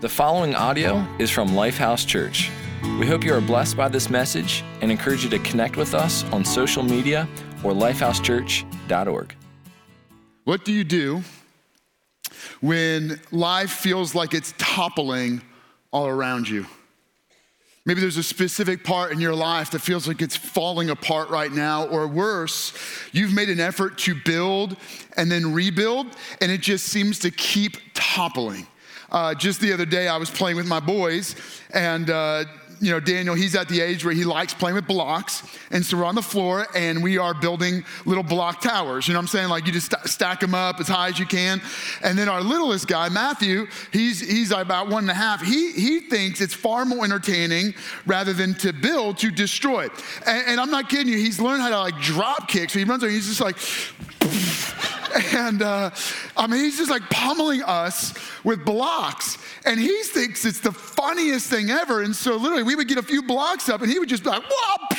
The following audio is from Lifehouse Church. We hope you are blessed by this message and encourage you to connect with us on social media or lifehousechurch.org. What do you do when life feels like it's toppling all around you? Maybe there's a specific part in your life that feels like it's falling apart right now, or worse, you've made an effort to build and then rebuild, and it just seems to keep toppling. Uh, just the other day, I was playing with my boys, and uh, you know, Daniel, he's at the age where he likes playing with blocks. And so we're on the floor and we are building little block towers. You know what I'm saying? Like you just st- stack them up as high as you can. And then our littlest guy, Matthew, he's, he's about one and a half. He, he thinks it's far more entertaining rather than to build, to destroy. And, and I'm not kidding you. He's learned how to like drop kick. So he runs around, he's just like, and uh, I mean, he's just like pummeling us with blocks. And he thinks it's the funniest thing ever. And so, literally, we would get a few blocks up and he would just be like, whoop.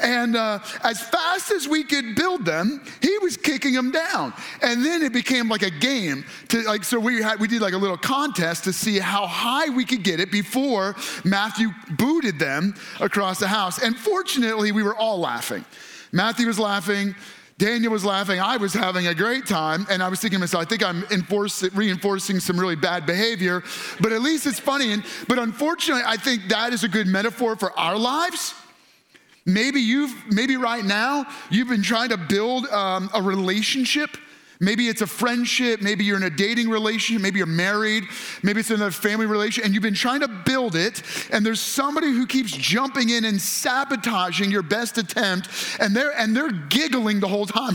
And uh, as fast as we could build them, he was kicking them down. And then it became like a game. To, like, so we, had, we did like a little contest to see how high we could get it before Matthew booted them across the house. And fortunately, we were all laughing. Matthew was laughing. Daniel was laughing. I was having a great time. And I was thinking to myself, I think I'm reinforcing some really bad behavior, but at least it's funny. And, but unfortunately, I think that is a good metaphor for our lives. Maybe you've, maybe right now, you've been trying to build um, a relationship Maybe it's a friendship, maybe you're in a dating relationship, maybe you're married, maybe it's another family relationship, and you've been trying to build it, and there's somebody who keeps jumping in and sabotaging your best attempt, and they're and they're giggling the whole time.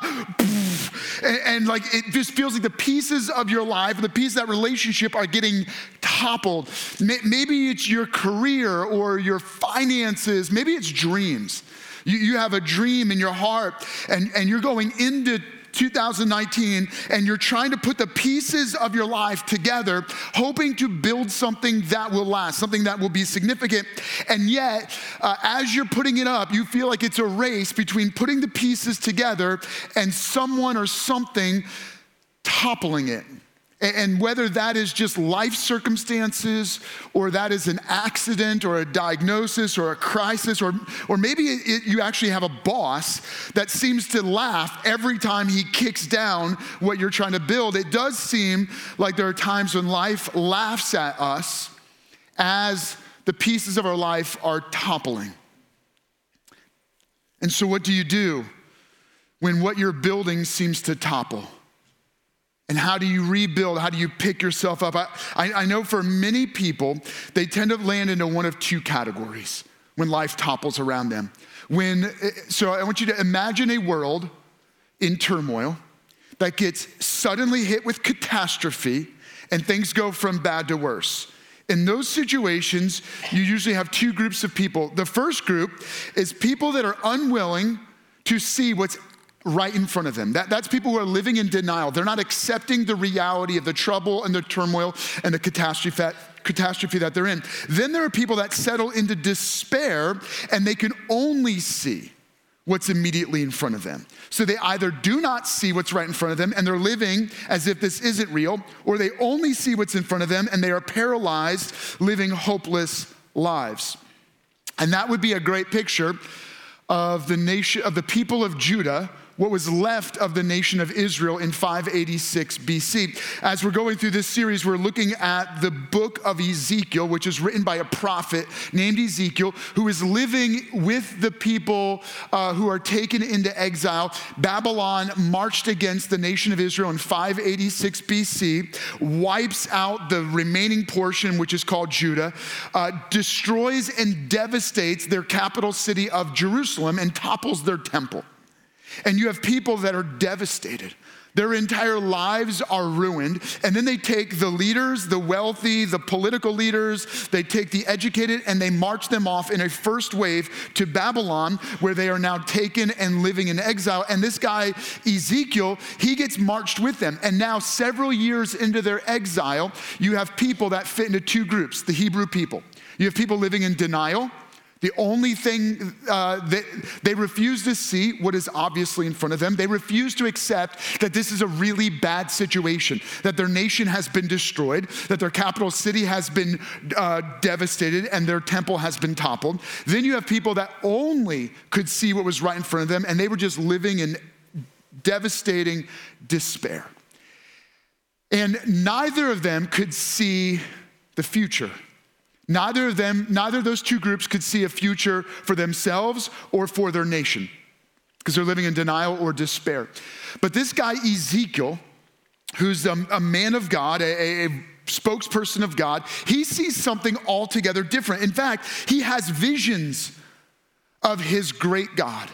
and, and like it just feels like the pieces of your life, the pieces of that relationship are getting toppled. Maybe it's your career or your finances, maybe it's dreams. You, you have a dream in your heart, and, and you're going into 2019 and you're trying to put the pieces of your life together, hoping to build something that will last, something that will be significant. And yet, uh, as you're putting it up, you feel like it's a race between putting the pieces together and someone or something toppling it. And whether that is just life circumstances, or that is an accident, or a diagnosis, or a crisis, or, or maybe it, you actually have a boss that seems to laugh every time he kicks down what you're trying to build. It does seem like there are times when life laughs at us as the pieces of our life are toppling. And so, what do you do when what you're building seems to topple? And how do you rebuild? How do you pick yourself up? I, I, I, know for many people, they tend to land into one of two categories when life topples around them. When, eh, eh, so I want you to imagine a world in turmoil that gets suddenly hit with catastrophe and things go from bad to worse. In those situations, you usually have two groups of people. The first group is people that are unwilling to see what's right in front of them. That, that's people who are living in denial. They're not accepting the reality of the trouble and the turmoil and the catastrophe that, catastrophe that they're in. Then there are people that settle into despair and they can only see what's immediately in front of them. So they either do not see what's right in front of them and they're living as if this isn't real, or they only see what's in front of them and they are paralyzed, living hopeless lives. And that would be a great picture of the nation of the people of Judah what was left of the nation of Israel in 586 BC. As we're going through this series, we're looking at the book of Ezekiel, which is written by a prophet named Ezekiel, who is living with the people uh, who are taken into exile. Babylon marched against the nation of Israel in 586 BC, wipes out the remaining portion, which is called Judah, uh, destroys and devastates their capital city of Jerusalem, and topples their temple. And you have people that are devastated. Their entire lives are ruined. And then they take the leaders, the wealthy, the political leaders, they take the educated, and they march them off in a first wave to Babylon, where they are now taken and living in exile. And this guy, Ezekiel, he gets marched with them. And now, several years into their exile, you have people that fit into two groups the Hebrew people. You have people living in denial The only thing uh, that they refuse to see what is obviously in front of them. They refuse to accept that this is a really bad situation, that their nation has been destroyed, that their capital city has been uh, devastated, and their temple has been toppled. Then you have people that only could see what was right in front of them, and they were just living in devastating despair. And neither of them could see the future. Neither of them, neither of those two groups could see a future for themselves or for their nation because they're living in denial or despair. But this guy, Ezekiel, who's a, a man of God, a, a spokesperson of God, he sees something altogether different. In fact, he has visions of his great God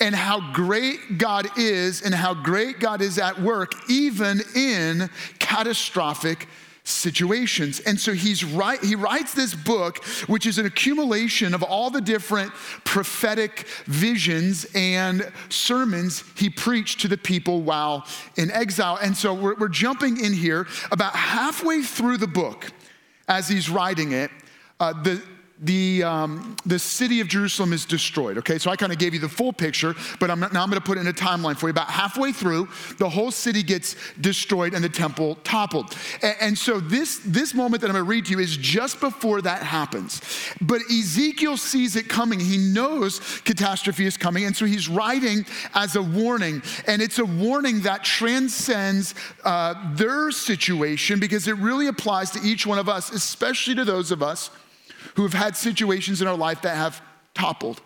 and how great God is and how great God is at work, even in catastrophic situations. And so he's right, he writes this book, which is an accumulation of all the different prophetic visions and sermons he preached to the people while in exile. And so we're, we're jumping in here about halfway through the book as he's writing it. Uh, the, the, um, the city of Jerusalem is destroyed. Okay, so I kind of gave you the full picture, but I'm now I'm going to put in a timeline for you. About halfway through, the whole city gets destroyed and the temple toppled. And, and so this, this moment that I'm going to read to you is just before that happens. But Ezekiel sees it coming. He knows catastrophe is coming. And so he's writing as a warning. And it's a warning that transcends uh, their situation because it really applies to each one of us, especially to those of us who have had situations in our life that have toppled,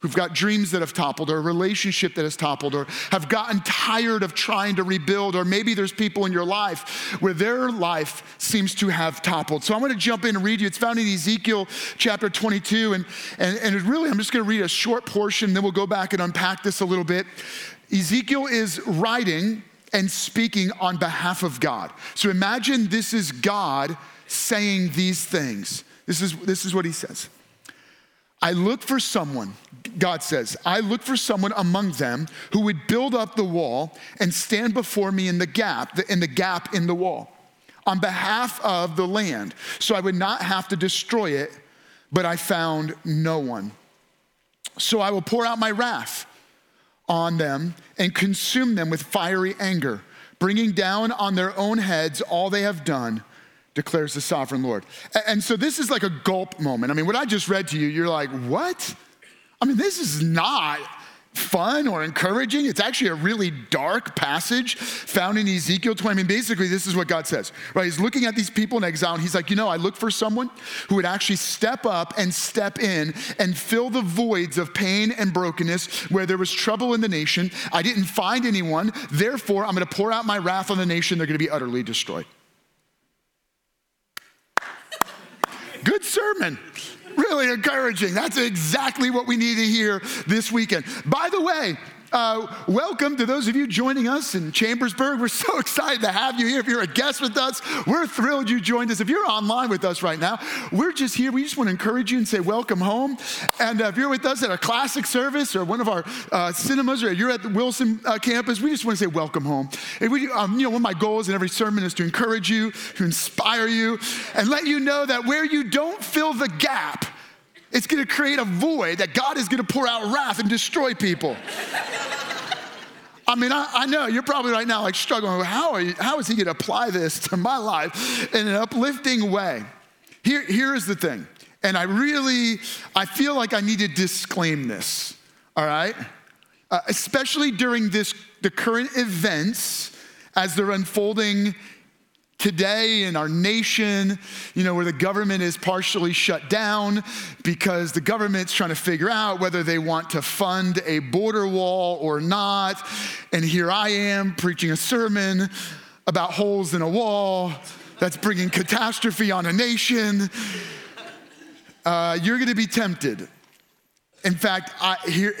who've got dreams that have toppled, or a relationship that has toppled, or have gotten tired of trying to rebuild, or maybe there's people in your life where their life seems to have toppled. So I'm to jump in and read you. It's found in Ezekiel chapter 22, and, and, and really, I'm just to read a short portion, then we'll go back and unpack this a little bit. Ezekiel is writing and speaking on behalf of God. So imagine this is God saying these things. This is, this is what he says. I look for someone, God says, I look for someone among them who would build up the wall and stand before me in the gap, in the gap in the wall, on behalf of the land, so I would not have to destroy it, but I found no one. So I will pour out my wrath on them and consume them with fiery anger, bringing down on their own heads all they have done declares the sovereign Lord. And so this is like a gulp moment. I mean, what I just read to you, you're like, what? I mean, this is not fun or encouraging. It's actually a really dark passage found in Ezekiel 20. I mean, basically, this is what God says, right? He's looking at these people in exile, and he's like, you know, I look for someone who would actually step up and step in and fill the voids of pain and brokenness where there was trouble in the nation. I didn't find anyone. Therefore, I'm going to pour out my wrath on the nation. They're going to be utterly destroyed. Good sermon. Really encouraging. That's exactly what we need to hear this weekend. By the way, uh, welcome to those of you joining us in Chambersburg. We're so excited to have you here. If you're a guest with us, we're thrilled you joined us. If you're online with us right now, we're just here. We just want to encourage you and say welcome home. And uh, if you're with us at a classic service or one of our uh, cinemas, or you're at the Wilson uh, campus, we just want to say welcome home. And we, um, you know, one of my goals in every sermon is to encourage you, to inspire you, and let you know that where you don't fill the gap, it's to create a void that God is to pour out wrath and destroy people. I mean, I, I, know you're probably right now like struggling. How, you, how is he going to apply this to my life in an uplifting way? Here, here is the thing, and I really, I feel like I need to disclaim this. All right, uh, especially during this the current events as they're unfolding today in our nation, you know, where the government is partially shut down because the government's trying to figure out whether they want to fund a border wall or not. And here I am preaching a sermon about holes in a wall that's bringing catastrophe on a nation. Uh, you're going to be tempted. In fact, I, here,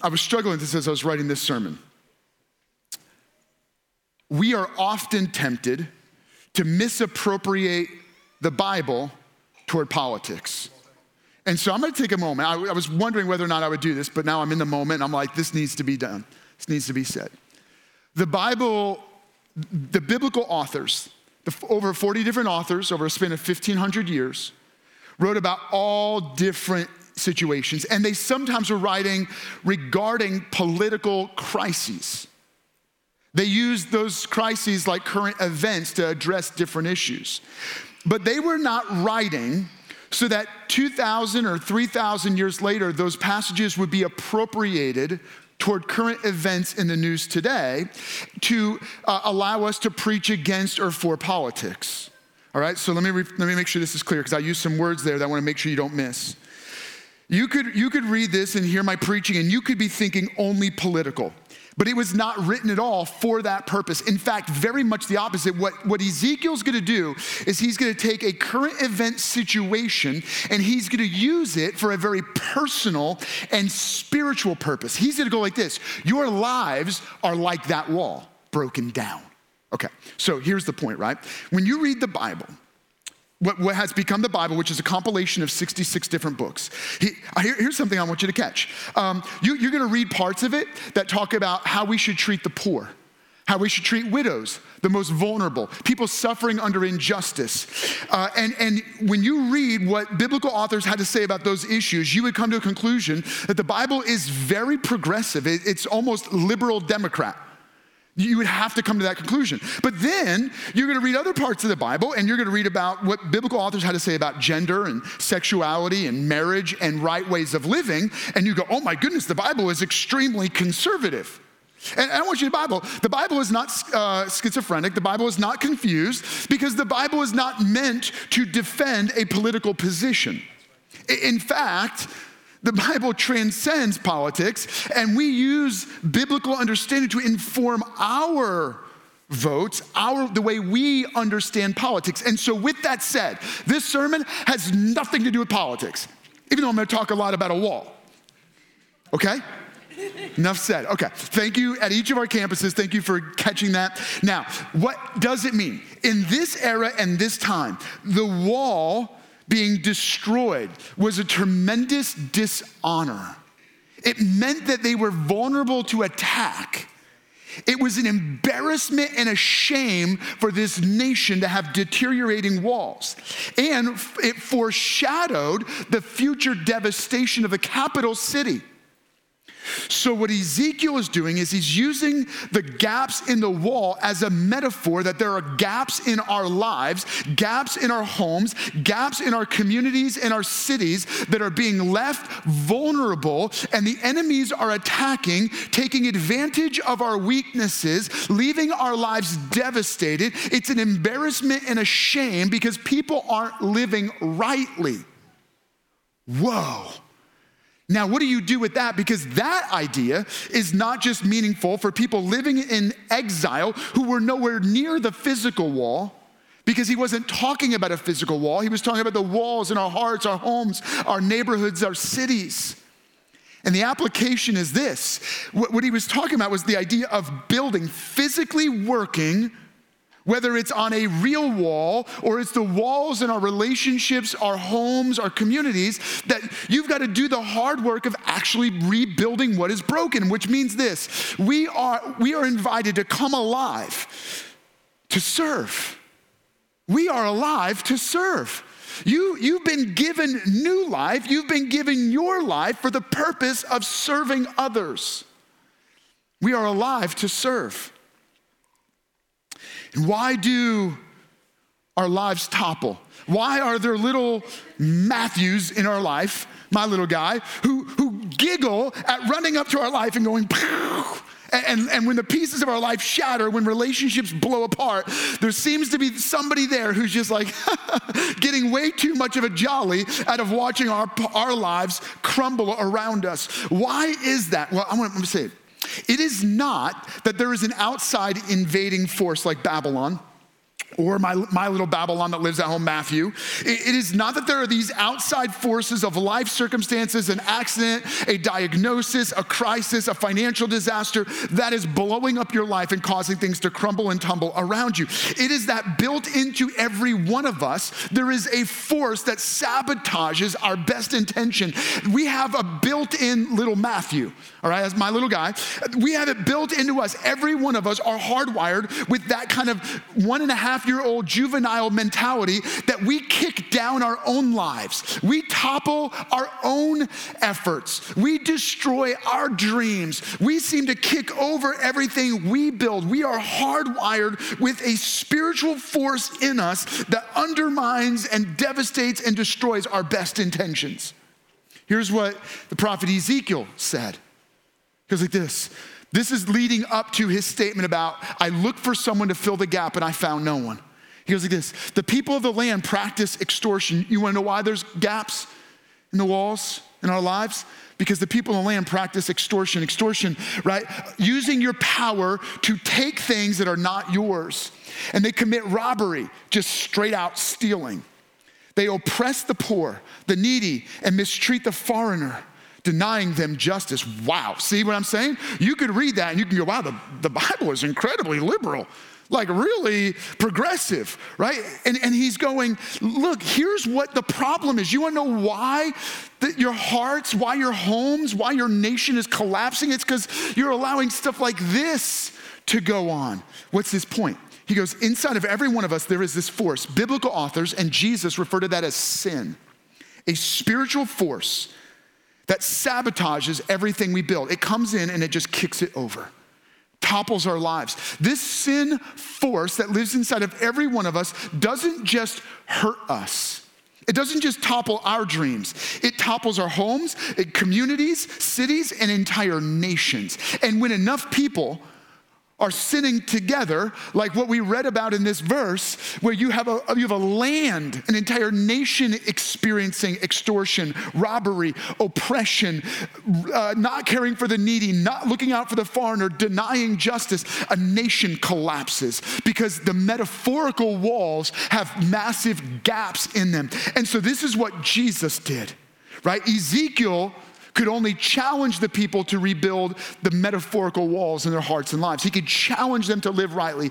I was struggling with this as I was writing this sermon. We are often tempted to misappropriate the Bible toward politics. And so I'm gonna take a moment. I, I, was wondering whether or not I would do this, but now I'm in the moment. I'm like, this needs to be done. This needs to be said. The Bible, the biblical authors, the, over 40 different authors over a span of 1,500 years, wrote about all different situations, and they sometimes were writing regarding political crises. They used those crises like current events to address different issues. But they were not writing so that 2,000 or 3,000 years later, those passages would be appropriated toward current events in the news today to uh, allow us to preach against or for politics. All right, so let me, re- let me make sure this is clear because I use some words there that I want to make sure you don't miss. You could, you could read this and hear my preaching, and you could be thinking only political. But it was not written at all for that purpose. In fact, very much the opposite. What, what Ezekiel's gonna do is he's gonna take a current event situation and he's gonna use it for a very personal and spiritual purpose. He's gonna go like this Your lives are like that wall broken down. Okay, so here's the point, right? When you read the Bible, what, what, has become the Bible, which is a compilation of 66 different books. He, here, here's something I want you to catch. Um, you, you're going to read parts of it that talk about how we should treat the poor, how we should treat widows, the most vulnerable, people suffering under injustice. Uh, and, and when you read what biblical authors had to say about those issues, you would come to a conclusion that the Bible is very progressive. It, it's almost liberal Democrat. You would have to come to that conclusion. But then you're going to read other parts of the Bible and you're going to read about what biblical authors had to say about gender and sexuality and marriage and right ways of living. And you go, oh my goodness, the Bible is extremely conservative. And I want you to Bible. The Bible is not uh, schizophrenic. The Bible is not confused because the Bible is not meant to defend a political position. In fact, the Bible transcends politics, and we use biblical understanding to inform our votes, our the way we understand politics. And so with that said, this sermon has nothing to do with politics. Even though I'm going to talk a lot about a wall. Okay? Enough said. Okay. Thank you at each of our campuses. Thank you for catching that. Now, what does it mean? In this era and this time, the wall being destroyed was a tremendous dishonor. It meant that they were vulnerable to attack. It was an embarrassment and a shame for this nation to have deteriorating walls. And it foreshadowed the future devastation of the capital city. So, what Ezekiel is doing is he's using the gaps in the wall as a metaphor that there are gaps in our lives, gaps in our homes, gaps in our communities and our cities that are being left vulnerable, and the enemies are attacking, taking advantage of our weaknesses, leaving our lives devastated. It's an embarrassment and a shame because people aren't living rightly. Whoa. Now, what do you do with that? Because that idea is not just meaningful for people living in exile who were nowhere near the physical wall, because he wasn't talking about a physical wall. He was talking about the walls in our hearts, our homes, our neighborhoods, our cities. And the application is this what he was talking about was the idea of building, physically working whether it's on a real wall or it's the walls in our relationships, our homes, our communities, that you've got to do the hard work of actually rebuilding what is broken, which means this we are, we are invited to come alive to serve. We are alive to serve. You, you've been given new life, you've been given your life for the purpose of serving others. We are alive to serve. Why do our lives topple? Why are there little Matthews in our life, my little guy, who, who giggle at running up to our life and going, and, and when the pieces of our life shatter, when relationships blow apart, there seems to be somebody there who's just like getting way too much of a jolly out of watching our, our lives crumble around us. Why is that? Well, I want to say it. It is not that there is an outside invading force like Babylon or my, my little Babylon that lives at home, Matthew. It, it is not that there are these outside forces of life circumstances, an accident, a diagnosis, a crisis, a financial disaster that is blowing up your life and causing things to crumble and tumble around you. It is that built into every one of us, there is a force that sabotages our best intention. We have a built in little Matthew, all right, as my little guy. We have it built into us. Every one of us are hardwired with that kind of one and a half half year old juvenile mentality that we kick down our own lives. We topple our own efforts. We destroy our dreams. We seem to kick over everything we build. We are hardwired with a spiritual force in us that undermines and devastates and destroys our best intentions. Here's what the prophet Ezekiel said. He goes like this this is leading up to his statement about, I looked for someone to fill the gap and I found no one. He goes like this The people of the land practice extortion. You wanna know why there's gaps in the walls in our lives? Because the people in the land practice extortion. Extortion, right? Using your power to take things that are not yours. And they commit robbery, just straight out stealing. They oppress the poor, the needy, and mistreat the foreigner denying them justice. Wow. See what I'm saying? You could read that and you can go, wow, the, the Bible is incredibly liberal, like really progressive, right? And, and he's going, look, here's what the problem is. You wanna know why that your hearts, why your homes, why your nation is collapsing? It's because you're allowing stuff like this to go on. What's his point? He goes, inside of every one of us, there is this force. Biblical authors and Jesus refer to that as sin, a spiritual force that sabotages everything we build. It comes in and it just kicks it over, topples our lives. This sin force that lives inside of every one of us doesn't just hurt us. It doesn't just topple our dreams. It topples our homes, communities, cities, and entire nations. And when enough people are sinning together, like what we read about in this verse, where you have a, you have a land, an entire nation experiencing extortion, robbery, oppression, uh, not caring for the needy, not looking out for the foreigner, denying justice. A nation collapses because the metaphorical walls have massive gaps in them. And so this is what Jesus did, right? Ezekiel could only challenge the people to rebuild the metaphorical walls in their hearts and lives. He could challenge them to live rightly,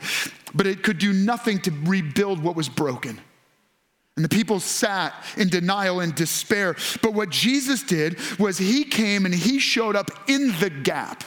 but it could do nothing to rebuild what was broken. And the people sat in denial and despair. But what Jesus did was he came and he showed up in the gap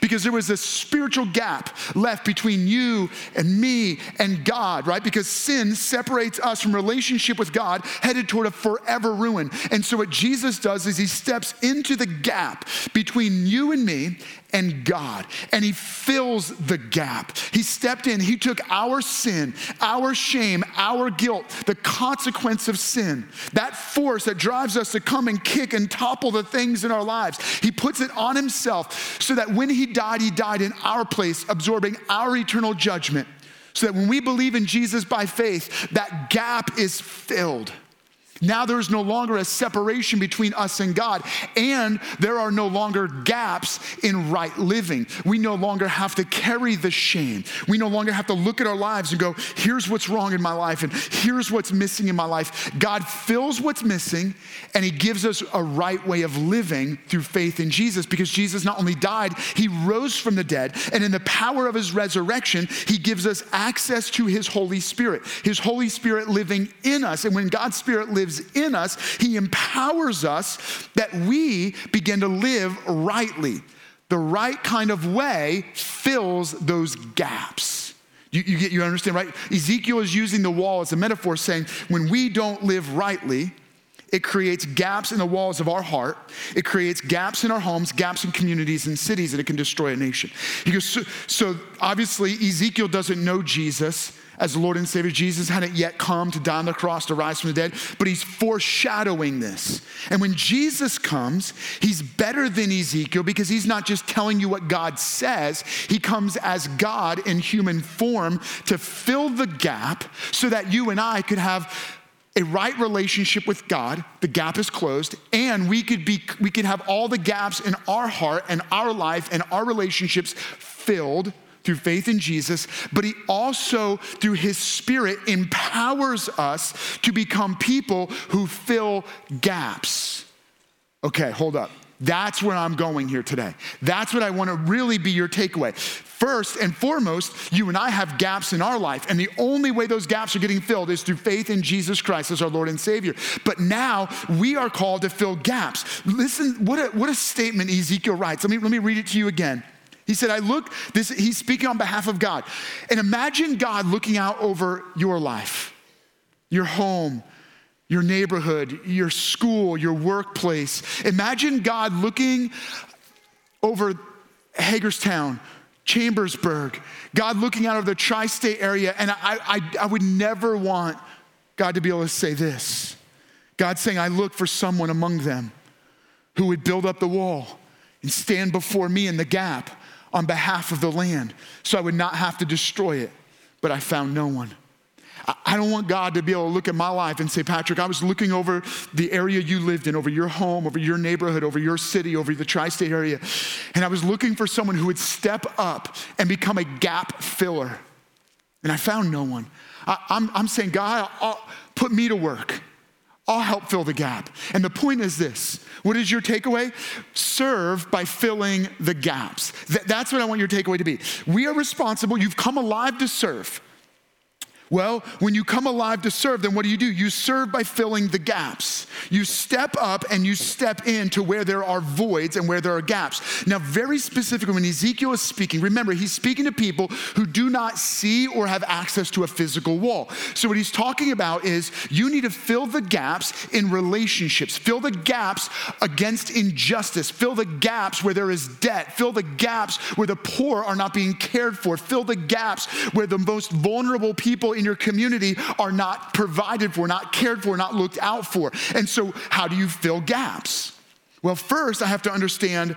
because there was a spiritual gap left between you and me and God, right? Because sin separates us from relationship with God, headed toward a forever ruin. And so, what Jesus does is he steps into the gap between you and me and God, and He fills the gap. He stepped in, He took our sin, our shame, our guilt, the consequence of sin, that force that drives us to come and kick and topple the things in our lives. He puts it on Himself so that when He died, He died in our place, absorbing our eternal judgment. So that when we believe in Jesus by faith, that gap is filled. Now there is no longer a separation between us and God, and there are no longer gaps in right living. We no longer have to carry the shame. We no longer have to look at our lives and go, here's what's wrong in my life, and here's what's missing in my life. God fills what's missing, and He gives us a right way of living through faith in Jesus because Jesus not only died, He rose from the dead, and in the power of His resurrection, He gives us access to His Holy Spirit, His Holy Spirit living in us. And when God's Spirit lives lives in us, He empowers us that we begin to live rightly. The right kind of way fills those gaps. You, you, get, you understand, right? Ezekiel is using the wall as a metaphor, saying when we don't live rightly, it creates gaps in the walls of our heart. It creates gaps in our homes, gaps in communities and cities, and it can destroy a nation. He goes, so, so obviously, Ezekiel doesn't know Jesus as the Lord and Savior. Jesus hadn't yet come to die on the cross to rise from the dead, but he's foreshadowing this. And when Jesus comes, he's better than Ezekiel because he's not just telling you what God says, he comes as God in human form to fill the gap so that you and I could have a right relationship with God, the gap is closed, and we could be we could have all the gaps in our heart and our life and our relationships filled through faith in Jesus, but He also, through His Spirit, empowers us to become people who fill gaps. Okay, hold up. That's where I'm going here today. That's what I want to really be your takeaway. First and foremost, you and I have gaps in our life, and the only way those gaps are getting filled is through faith in Jesus Christ as our Lord and Savior. But now we are called to fill gaps. Listen, what a, what a statement Ezekiel writes. Let me, let me read it to you again. He said, I look, this, he's speaking on behalf of God. And imagine God looking out over your life, your home, your neighborhood, your school, your workplace. Imagine God looking over Hagerstown, Chambersburg, God looking out over the tri state area. And I, I, I would never want God to be able to say this God saying, I look for someone among them who would build up the wall and stand before me in the gap on behalf of the land so I would not have to destroy it. But I found no one. I don't want God to be able to look at my life and say, Patrick, I was looking over the area you lived in, over your home, over your neighborhood, over your city, over the tri state area, and I was looking for someone who would step up and become a gap filler. And I found no one. I, am saying, God, I'll, put me to work. I'll help fill the gap. And the point is this what is your takeaway? Serve by filling the gaps. Th- that's what I want your takeaway to be. We are responsible. You've come alive to serve. Well, when you come alive to serve, then what do you do? You serve by filling the gaps. You step up and you step in to where there are voids and where there are gaps. Now, very specifically, when Ezekiel is speaking, remember, he's speaking to people who do not see or have access to a physical wall. So, what he's talking about is you need to fill the gaps in relationships, fill the gaps against injustice, fill the gaps where there is debt, fill the gaps where the poor are not being cared for, fill the gaps where the most vulnerable people in your community are not provided for, not cared for, not looked out for. And so, how do you fill gaps? Well, first, I have to understand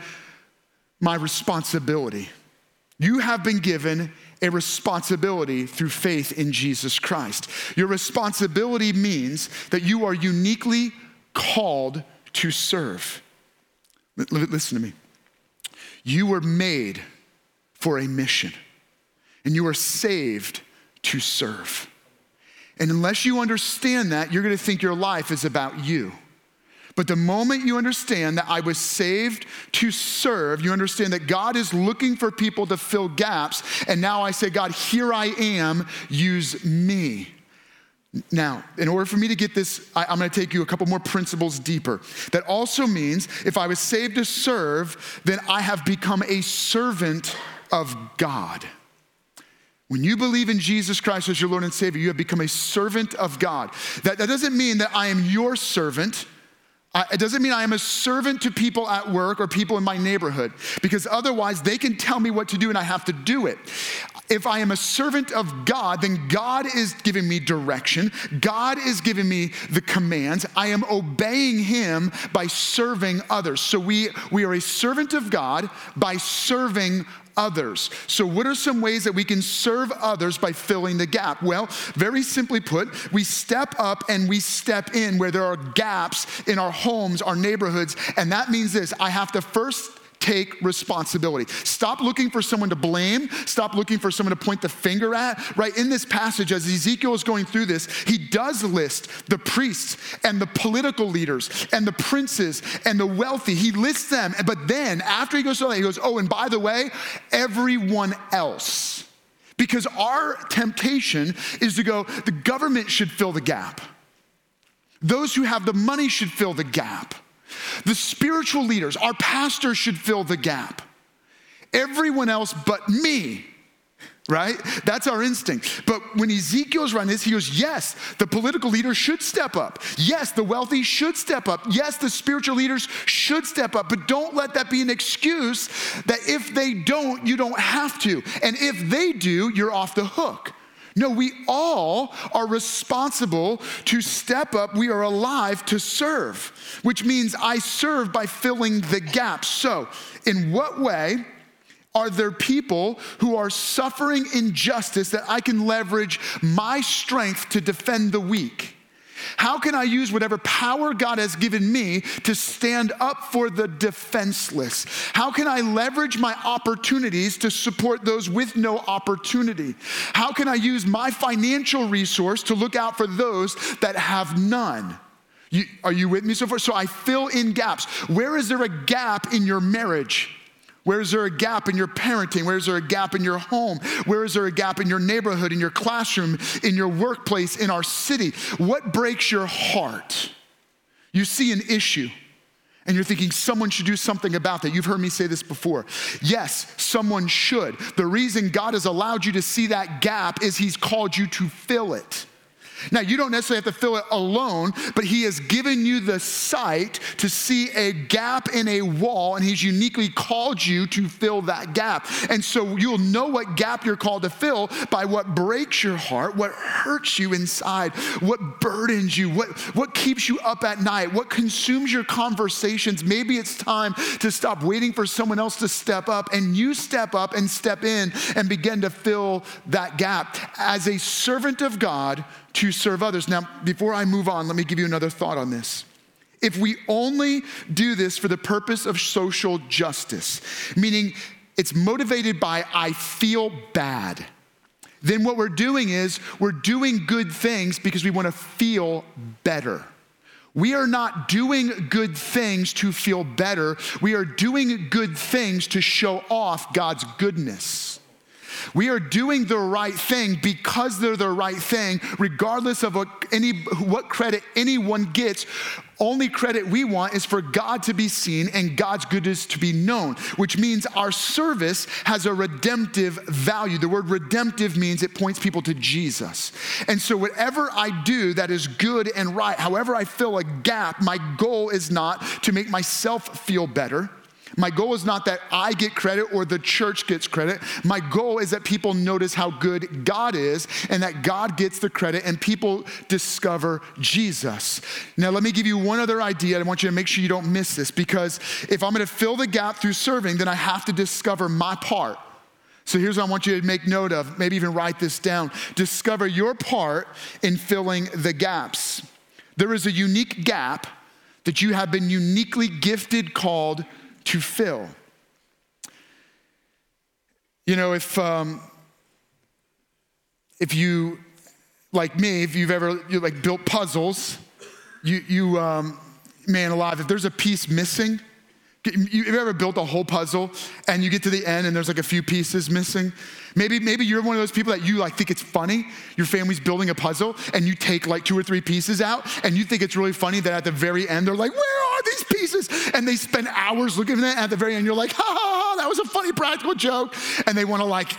my responsibility. You have been given a responsibility through faith in Jesus Christ. Your responsibility means that you are uniquely called to serve. Listen to me. You were made for a mission, and you are saved to serve. And unless you understand that, you're gonna think your life is about you. But the moment you understand that I was saved to serve, you understand that God is looking for people to fill gaps. And now I say, God, here I am, use me. Now, in order for me to get this, I, am going to take you a couple more principles deeper. That also means if I was saved to serve, then I have become a servant of God. When you believe in Jesus Christ as your Lord and Savior, you have become a servant of God. That, that doesn't mean that I am your servant. I, it doesn't mean I am a servant to people at work or people in my neighborhood, because otherwise they can tell me what to do and I have to do it. If I am a servant of God, then God is giving me direction. God is giving me the commands. I am obeying Him by serving others. So we, we are a servant of God by serving others. So, what are some ways that we can serve others by filling the gap? Well, very simply put, we step up and we step in where there are gaps in our homes, our neighborhoods. And that means this I have to first take responsibility. Stop looking for someone to blame. Stop looking for someone to point the finger at. Right in this passage, as Ezekiel is going through this, he does list the priests and the political leaders and the princes and the wealthy. He lists them. But then after he goes through that, he goes, Oh, and by the way, everyone else. Because our temptation is to go, the government should fill the gap. Those who have the money should fill the gap. The spiritual leaders, our pastors should fill the gap. Everyone else but me, right? That's our instinct. But when Ezekiel's running this, he goes, Yes, the political leaders should step up. Yes, the wealthy should step up. Yes, the spiritual leaders should step up. But don't let that be an excuse that if they don't, you don't have to. And if they do, you're off the hook. No, we all are responsible to step up. We are alive to serve, which means I serve by filling the gaps. So, in what way are there people who are suffering injustice that I can leverage my strength to defend the weak? How can I use whatever power God has given me to stand up for the defenseless? How can I leverage my opportunities to support those with no opportunity? How can I use my financial resource to look out for those that have none? You, are you with me so far? So I fill in gaps. Where is there a gap in your marriage? Where is there a gap in your parenting? Where is there a gap in your home? Where is there a gap in your neighborhood, in your classroom, in your workplace, in our city? What breaks your heart? You see an issue And you're thinking someone should do something about that. You've heard me say this before. Yes, someone should. The reason God has allowed you to see that gap is He's called you to fill it. Now, you don't necessarily have to fill it alone, but He has given you the sight to see a gap in a wall, and He's uniquely called you to fill that gap. And so you'll know what gap you're called to fill by what breaks your heart, what hurts you inside, what burdens you, what, what keeps you up at night, what consumes your conversations. Maybe it's time to stop waiting for someone else to step up, and you step up and step in and begin to fill that gap. As a servant of God, to serve others. Now, before I move on, let me give you another thought on this. If we only do this for the purpose of social justice, meaning it's motivated by I feel bad, then what we're doing is we're doing good things because we want to feel better. We are not doing good things to feel better. We are doing good things to show off God's goodness. We are doing the right thing because they're the right thing, regardless of what, any, what credit anyone gets. Only credit we want is for God to be seen and God's goodness to be known, which means our service has a redemptive value. The word redemptive means it points people to Jesus. And so, whatever I do that is good and right, however I fill a gap, my goal is not to make myself feel better. My goal is not that I get credit or the church gets credit. My goal is that people notice how good God is and that God gets the credit and people discover Jesus. Now, let me give you one other idea. I want you to make sure you don't miss this because if I'm going to fill the gap through serving, then I have to discover my part. So here's what I want you to make note of, maybe even write this down. Discover your part in filling the gaps. There is a unique gap that you have been uniquely gifted, called, to fill. You know, if, um, if you, like me, if you've ever you like built puzzles, you, you um, man alive, if there's a piece missing, You've ever built a whole puzzle and you get to the end and there's like a few pieces missing? Maybe, maybe you're one of those people that you like think it's funny. Your family's building a puzzle and you take like two or three pieces out and you think it's really funny that at the very end they're like, where And they spend hours looking at it. At the very end, you're like, ha ha ha, that was a funny practical joke. And they want to like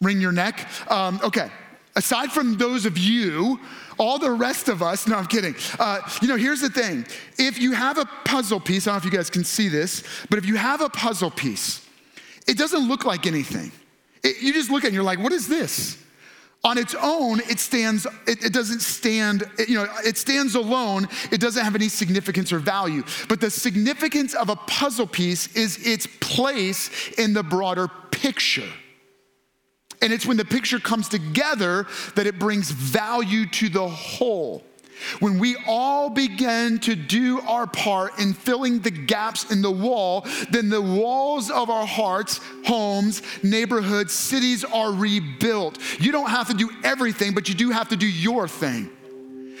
wring your neck. Um, okay, aside from those of you all the rest of us, no, I'm kidding. Uh, you know, here's the thing if you have a puzzle piece, I don't know if you guys can see this, but if you have a puzzle piece, it doesn't look like anything. It, you just look at it and you're like, what is this? On its own, it stands, it, it doesn't stand, it, you know, it stands alone. It doesn't have any significance or value. But the significance of a puzzle piece is its place in the broader picture. And it's when the picture comes together that it brings value to the whole. When we all begin to do our part in filling the gaps in the wall, then the walls of our hearts, homes, neighborhoods, cities are rebuilt. You don't have to do everything, but you do have to do your thing.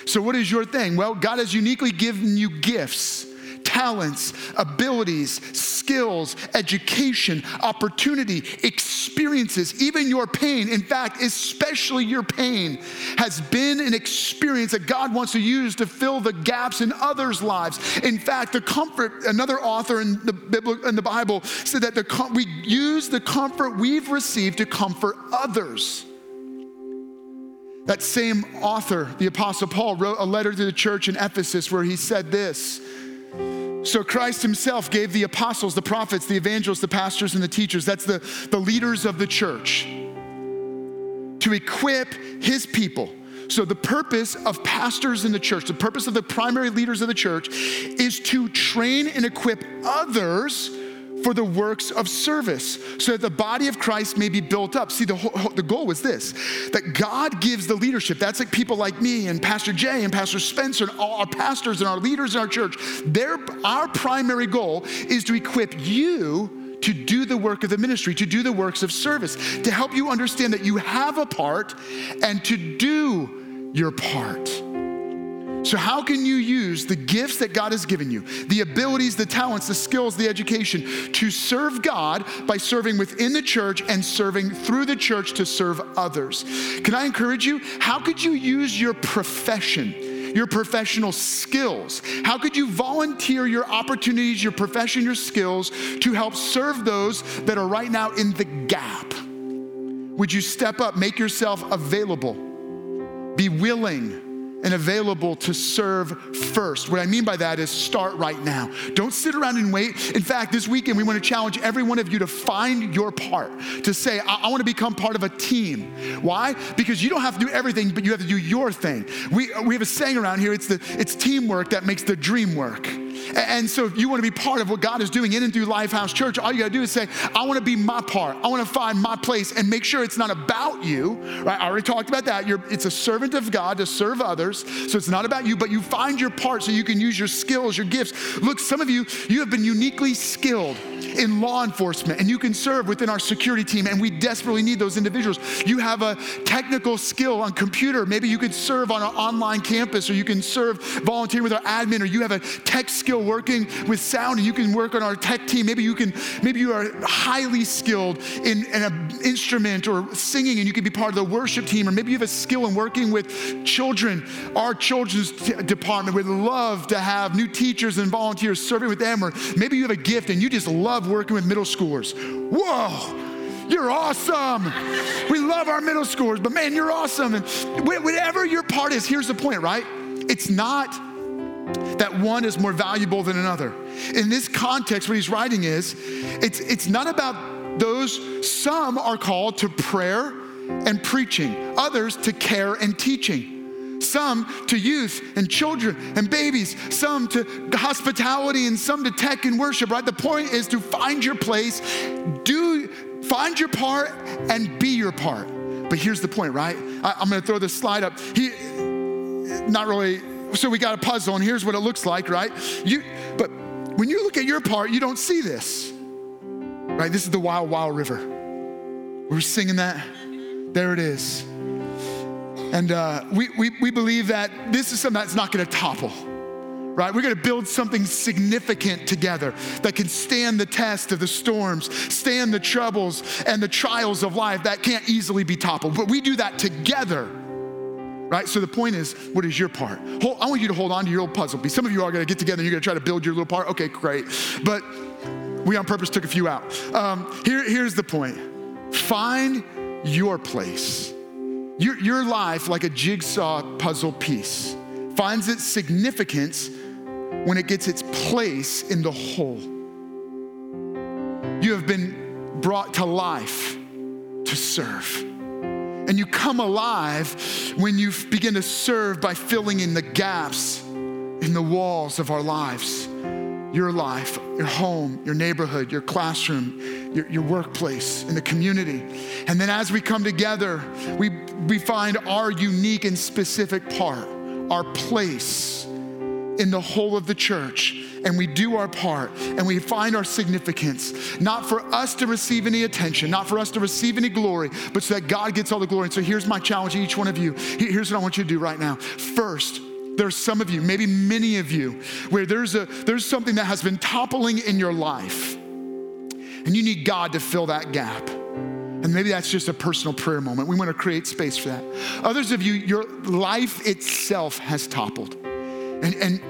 So, what is your thing? Well, God has uniquely given you gifts talents, abilities, skills, education, opportunity, experiences, even your pain. In fact, especially your pain has been an experience that God wants to use to fill the gaps in others' lives. In fact, the comfort, another author in the, Bible, in the Bible said that the, we use the comfort we've received to comfort others. That same author, the Apostle Paul, wrote a letter to the church in Ephesus where he said this so Christ himself gave the apostles, the prophets, the evangelists, the pastors, and the teachers, that's the, the leaders of the church, to equip his people. So, the purpose of pastors in the church, the purpose of the primary leaders of the church, is to train and equip others for the works of service so that the body of Christ may be built up. See, the, whole, the goal was this that God gives the leadership. That's like people like me and Pastor Jay and Pastor Spencer and all our pastors and our leaders in our church. Their, our primary goal is to equip you to do the work of the ministry, to do the works of service, to help you understand that you have a part and to do your part. So, how can you use the gifts that God has given you, the abilities, the talents, the skills, the education to serve God by serving within the church and serving through the church to serve others? Can I encourage you? How could you use your profession? your professional skills? How could you volunteer your opportunities, your profession, your skills to help serve those that are right now in the gap? Would you step up, make yourself available, be willing? And available to serve first. What I mean by that is start right now. Don't sit around and wait. In fact, this weekend we want to challenge every one of you to find your part, to say, I, I want to become part of a team. Why? Because you don't have to do everything, but you have to do your thing. We, we have a saying around here it's, the, it's teamwork that makes the dream work. And so, if you want to be part of what God is doing in and through Lifehouse Church, all you got to do is say, I want to be my part. I want to find my place and make sure it's not about you. Right? I already talked about that. You're, it's a servant of God to serve others. So, it's not about you, but you find your part so you can use your skills, your gifts. Look, some of you, you have been uniquely skilled in law enforcement and you can serve within our security team, and we desperately need those individuals. You have a technical skill on computer. Maybe you could serve on an online campus, or you can serve volunteer with our admin, or you have a tech skill working with sound and you can work on our tech team. Maybe you can, maybe you are highly skilled in, in an instrument or singing and you can be part of the worship team, or maybe you have a skill in working with children. Our children's t- department would love to have new teachers and volunteers serving with them, or maybe you have a gift and you just love working with middle schoolers. Whoa! You're awesome. We love our middle schoolers, but man, you're awesome. And whatever your part is, here's the point, right? It's not that one is more valuable than another. In this context, what he's writing is it's, it's not about those, some are called to prayer and preaching, others to care and teaching some to youth and children and babies, some to hospitality and some to tech and worship, right? The point is to find your place, do find your part and be your part. But here's the point, right? I, am gonna throw this slide up. He not really so we got a puzzle, and here's what it looks like, right? You, but when you look at your part, you don't see this, right? This is the Wild Wild River. We are singing that. There it is. And uh, we, we, we believe that this is something that's not going to topple right? We're gonna build something significant together that can stand the test of the storms, stand the troubles and the trials of life that can't easily be toppled. But we do that together right? So the point is, what is your part? Hold, I want you to hold on to your little puzzle. Some of you are going to get together you're going to try to build your little part. Okay, great. But we on purpose took a few out. Um, here, here's the point find your place. Your, your life, like a jigsaw puzzle piece, finds its significance when it gets its place in the whole. You have been brought to life to serve. And you come alive when you begin to serve by filling in the gaps in the walls of our lives your life, your home, your neighborhood, your classroom, your, your, workplace, in the community. And then as we come together, we, we find our unique and specific part, our place in the whole of the church and we do our part and we find our significance, not for us to receive any attention, not for us to receive any glory, but so that God gets all the glory. And so here's my challenge to each one of you. Here's what I want you to do right now. First, there's some of you, maybe many of you, where there's a there's something that has been toppling in your life. And you need God to fill that gap. And maybe that's just a personal prayer moment. We want to create space for that. Others of you, your life itself has toppled. And, and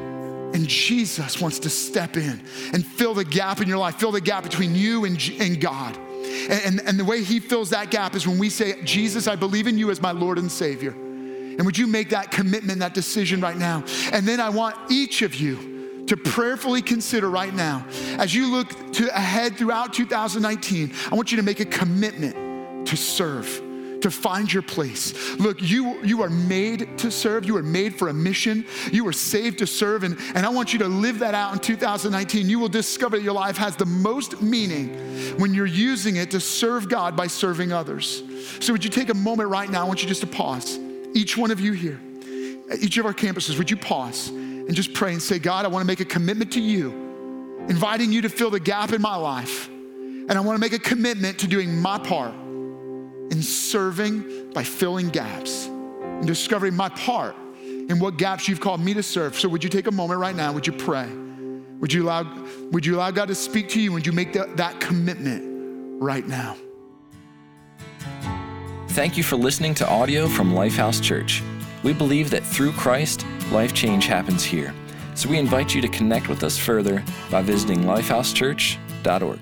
and Jesus wants to step in and fill the gap in your life, fill the gap between you and, and God. And, and, and the way He fills that gap is when we say, Jesus, I believe in you as my Lord and Savior. And would you make that commitment, that decision right now? And then I want each of you to prayerfully consider right now, as you look to ahead throughout 2019, I want you to make a commitment to serve to find your place. Look, you, you are made to serve. You are made for a mission. You are saved to serve. And, and I want you to live that out in 2019. You will discover that your life has the most meaning when you're using it to serve God by serving others. So, would you take a moment right now? I want you just to pause. Each one of you here, each of our campuses, would you pause and just pray and say, God, I want to make a commitment to you, inviting you to fill the gap in my life. And I want to make a commitment to doing my part in serving by filling gaps and discovering my part in what gaps you've called me to serve. So, would you take a moment right now? Would you pray? Would you allow, would you allow God to speak to you? Would you make that, that commitment right now? Thank you for listening to audio from Lifehouse Church. We believe that through Christ, life change happens here. So we invite you to connect with us further by visiting lifehousechurch.org.